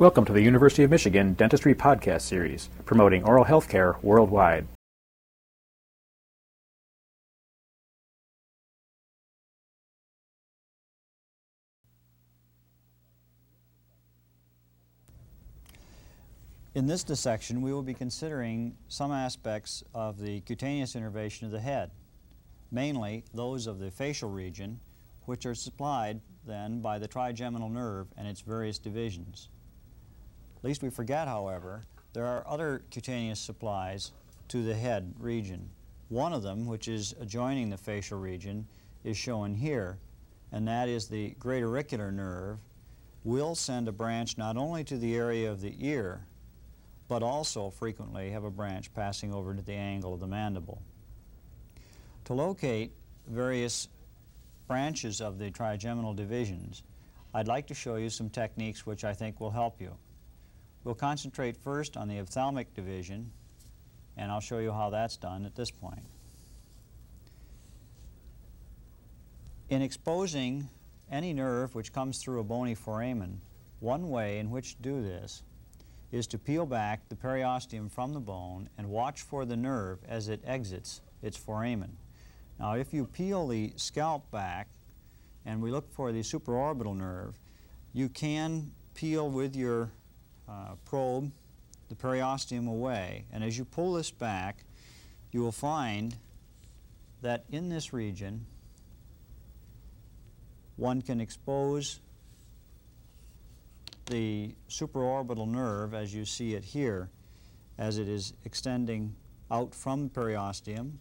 Welcome to the University of Michigan Dentistry Podcast Series, promoting oral health care worldwide. In this dissection, we will be considering some aspects of the cutaneous innervation of the head, mainly those of the facial region, which are supplied then by the trigeminal nerve and its various divisions. Lest we forget, however, there are other cutaneous supplies to the head region. One of them, which is adjoining the facial region, is shown here, and that is the great auricular nerve will send a branch not only to the area of the ear, but also frequently have a branch passing over to the angle of the mandible. To locate various branches of the trigeminal divisions, I'd like to show you some techniques which I think will help you. We'll concentrate first on the ophthalmic division, and I'll show you how that's done at this point. In exposing any nerve which comes through a bony foramen, one way in which to do this is to peel back the periosteum from the bone and watch for the nerve as it exits its foramen. Now, if you peel the scalp back and we look for the supraorbital nerve, you can peel with your uh, probe the periosteum away. And as you pull this back, you will find that in this region, one can expose the supraorbital nerve, as you see it here, as it is extending out from the periosteum.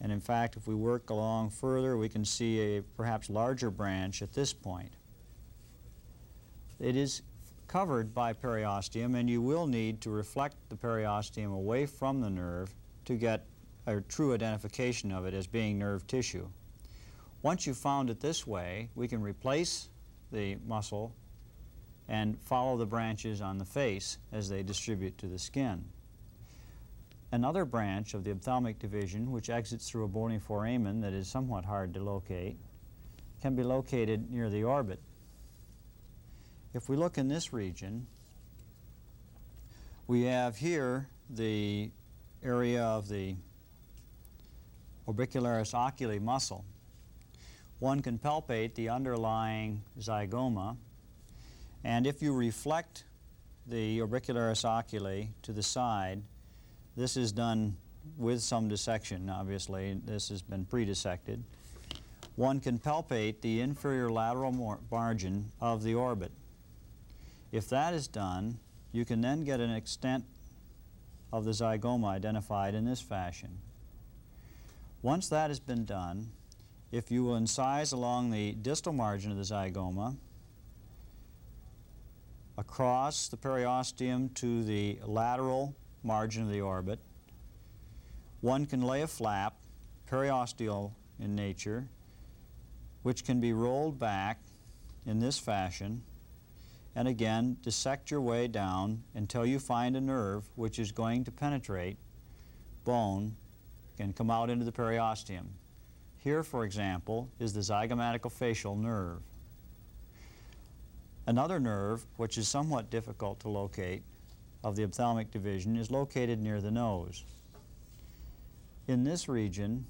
And in fact, if we work along further, we can see a perhaps larger branch at this point. It is covered by periosteum, and you will need to reflect the periosteum away from the nerve to get a true identification of it as being nerve tissue. Once you've found it this way, we can replace the muscle and follow the branches on the face as they distribute to the skin. Another branch of the ophthalmic division, which exits through a bony foramen that is somewhat hard to locate, can be located near the orbit if we look in this region, we have here the area of the orbicularis oculi muscle. One can palpate the underlying zygoma, and if you reflect the orbicularis oculi to the side, this is done with some dissection, obviously. This has been pre-dissected. One can palpate the inferior lateral margin of the orbit. If that is done, you can then get an extent of the zygoma identified in this fashion. Once that has been done, if you will incise along the distal margin of the zygoma, across the periosteum to the lateral margin of the orbit, one can lay a flap, periosteal in nature, which can be rolled back in this fashion and again dissect your way down until you find a nerve which is going to penetrate bone and come out into the periosteum. Here, for example, is the zygomaticofacial nerve. Another nerve, which is somewhat difficult to locate, of the ophthalmic division is located near the nose. In this region,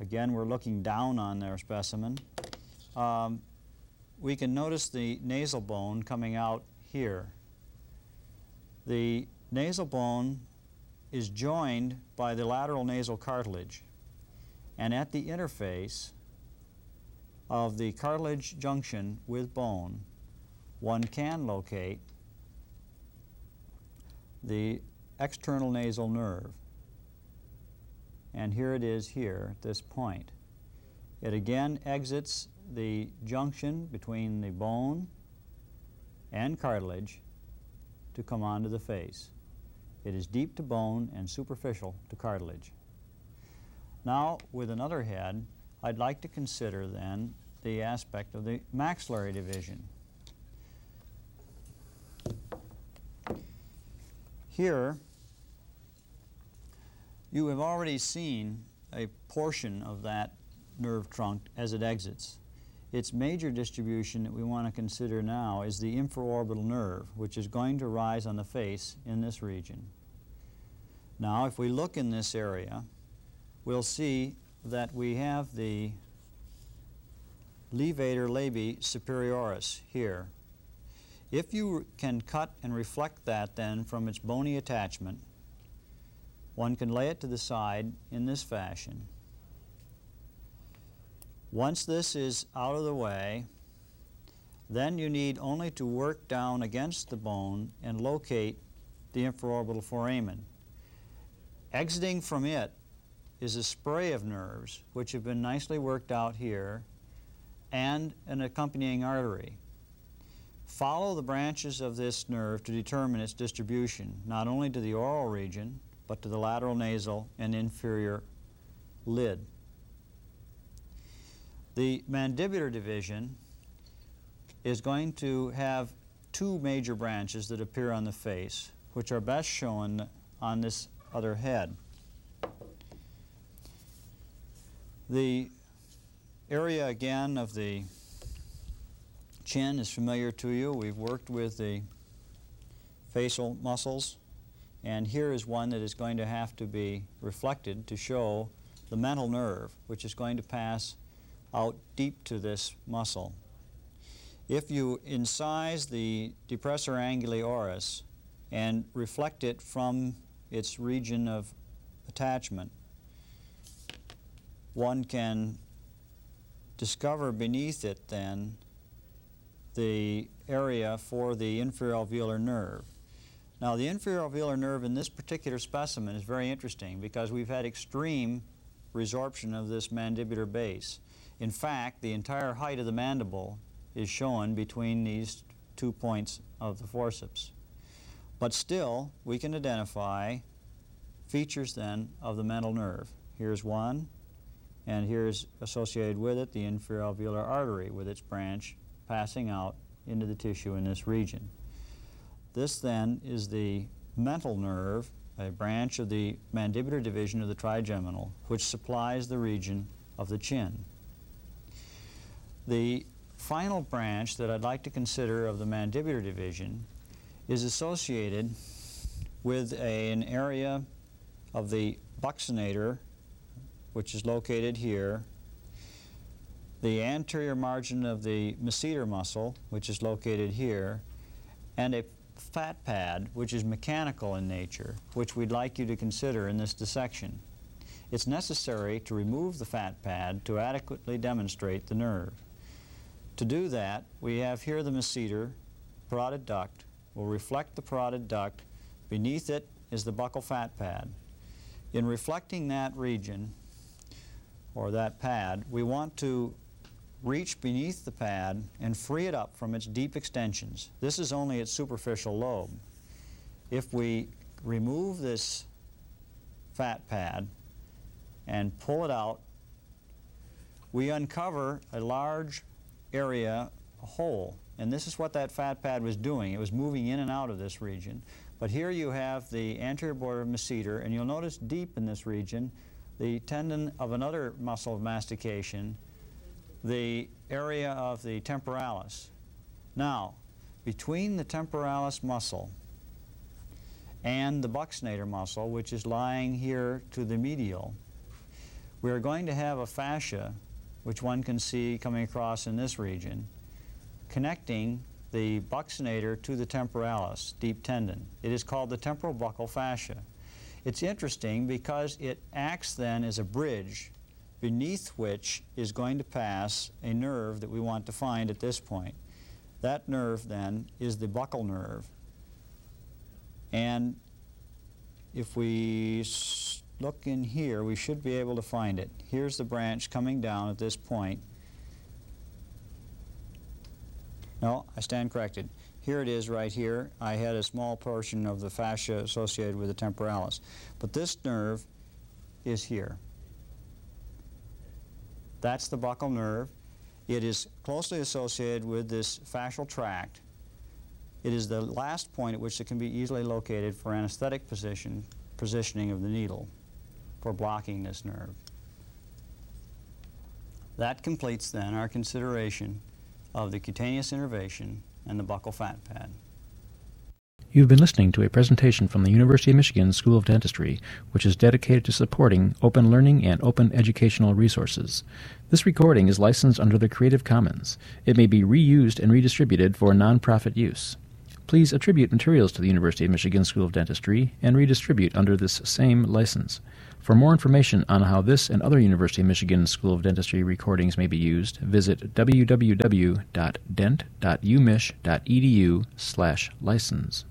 again, we're looking down on their specimen. Um, we can notice the nasal bone coming out here. The nasal bone is joined by the lateral nasal cartilage. And at the interface of the cartilage junction with bone, one can locate the external nasal nerve. And here it is here this point. It again exits the junction between the bone and cartilage to come onto the face. It is deep to bone and superficial to cartilage. Now, with another head, I'd like to consider then the aspect of the maxillary division. Here, you have already seen a portion of that nerve trunk as it exits. Its major distribution that we want to consider now is the infraorbital nerve, which is going to rise on the face in this region. Now, if we look in this area, we'll see that we have the levator labii superioris here. If you can cut and reflect that then from its bony attachment, one can lay it to the side in this fashion. Once this is out of the way, then you need only to work down against the bone and locate the infraorbital foramen. Exiting from it is a spray of nerves which have been nicely worked out here and an accompanying artery. Follow the branches of this nerve to determine its distribution, not only to the oral region, but to the lateral nasal and inferior lid. The mandibular division is going to have two major branches that appear on the face, which are best shown on this other head. The area again of the chin is familiar to you. We've worked with the facial muscles, and here is one that is going to have to be reflected to show the mental nerve, which is going to pass out deep to this muscle. If you incise the depressor anguli oris and reflect it from its region of attachment, one can discover beneath it then the area for the inferior alveolar nerve. Now the inferior alveolar nerve in this particular specimen is very interesting because we've had extreme resorption of this mandibular base. In fact, the entire height of the mandible is shown between these two points of the forceps. But still, we can identify features then of the mental nerve. Here's one, and here's associated with it the inferior alveolar artery with its branch passing out into the tissue in this region. This then is the mental nerve, a branch of the mandibular division of the trigeminal, which supplies the region of the chin. The final branch that I'd like to consider of the mandibular division is associated with a, an area of the buccinator, which is located here, the anterior margin of the masseter muscle, which is located here, and a fat pad, which is mechanical in nature, which we'd like you to consider in this dissection. It's necessary to remove the fat pad to adequately demonstrate the nerve. To do that, we have here the masseter, parotid duct. We'll reflect the parotid duct. Beneath it is the buccal fat pad. In reflecting that region, or that pad, we want to reach beneath the pad and free it up from its deep extensions. This is only its superficial lobe. If we remove this fat pad and pull it out, we uncover a large area, a hole. And this is what that fat pad was doing. It was moving in and out of this region. But here you have the anterior border of masseter, and you'll notice deep in this region the tendon of another muscle of mastication, the area of the temporalis. Now, between the temporalis muscle and the buccinator muscle, which is lying here to the medial, we are going to have a fascia, which one can see coming across in this region, connecting the buccinator to the temporalis, deep tendon. It is called the temporal buccal fascia. It's interesting because it acts then as a bridge beneath which is going to pass a nerve that we want to find at this point. That nerve then is the buccal nerve. And if we look in here, we should be able to find it. Here's the branch coming down at this point. No, I stand corrected. Here it is right here. I had a small portion of the fascia associated with the temporalis. But this nerve is here. That's the buccal nerve. It is closely associated with this fascial tract. It is the last point at which it can be easily located for anesthetic position, positioning of the needle for blocking this nerve. That completes then our consideration of the cutaneous innervation and the buccal fat pad. You've been listening to a presentation from the University of Michigan School of Dentistry, which is dedicated to supporting open learning and open educational resources. This recording is licensed under the Creative Commons. It may be reused and redistributed for nonprofit use. Please attribute materials to the University of Michigan School of Dentistry and redistribute under this same license. For more information on how this and other University of Michigan School of Dentistry recordings may be used, visit www.dent.umich.edu/license.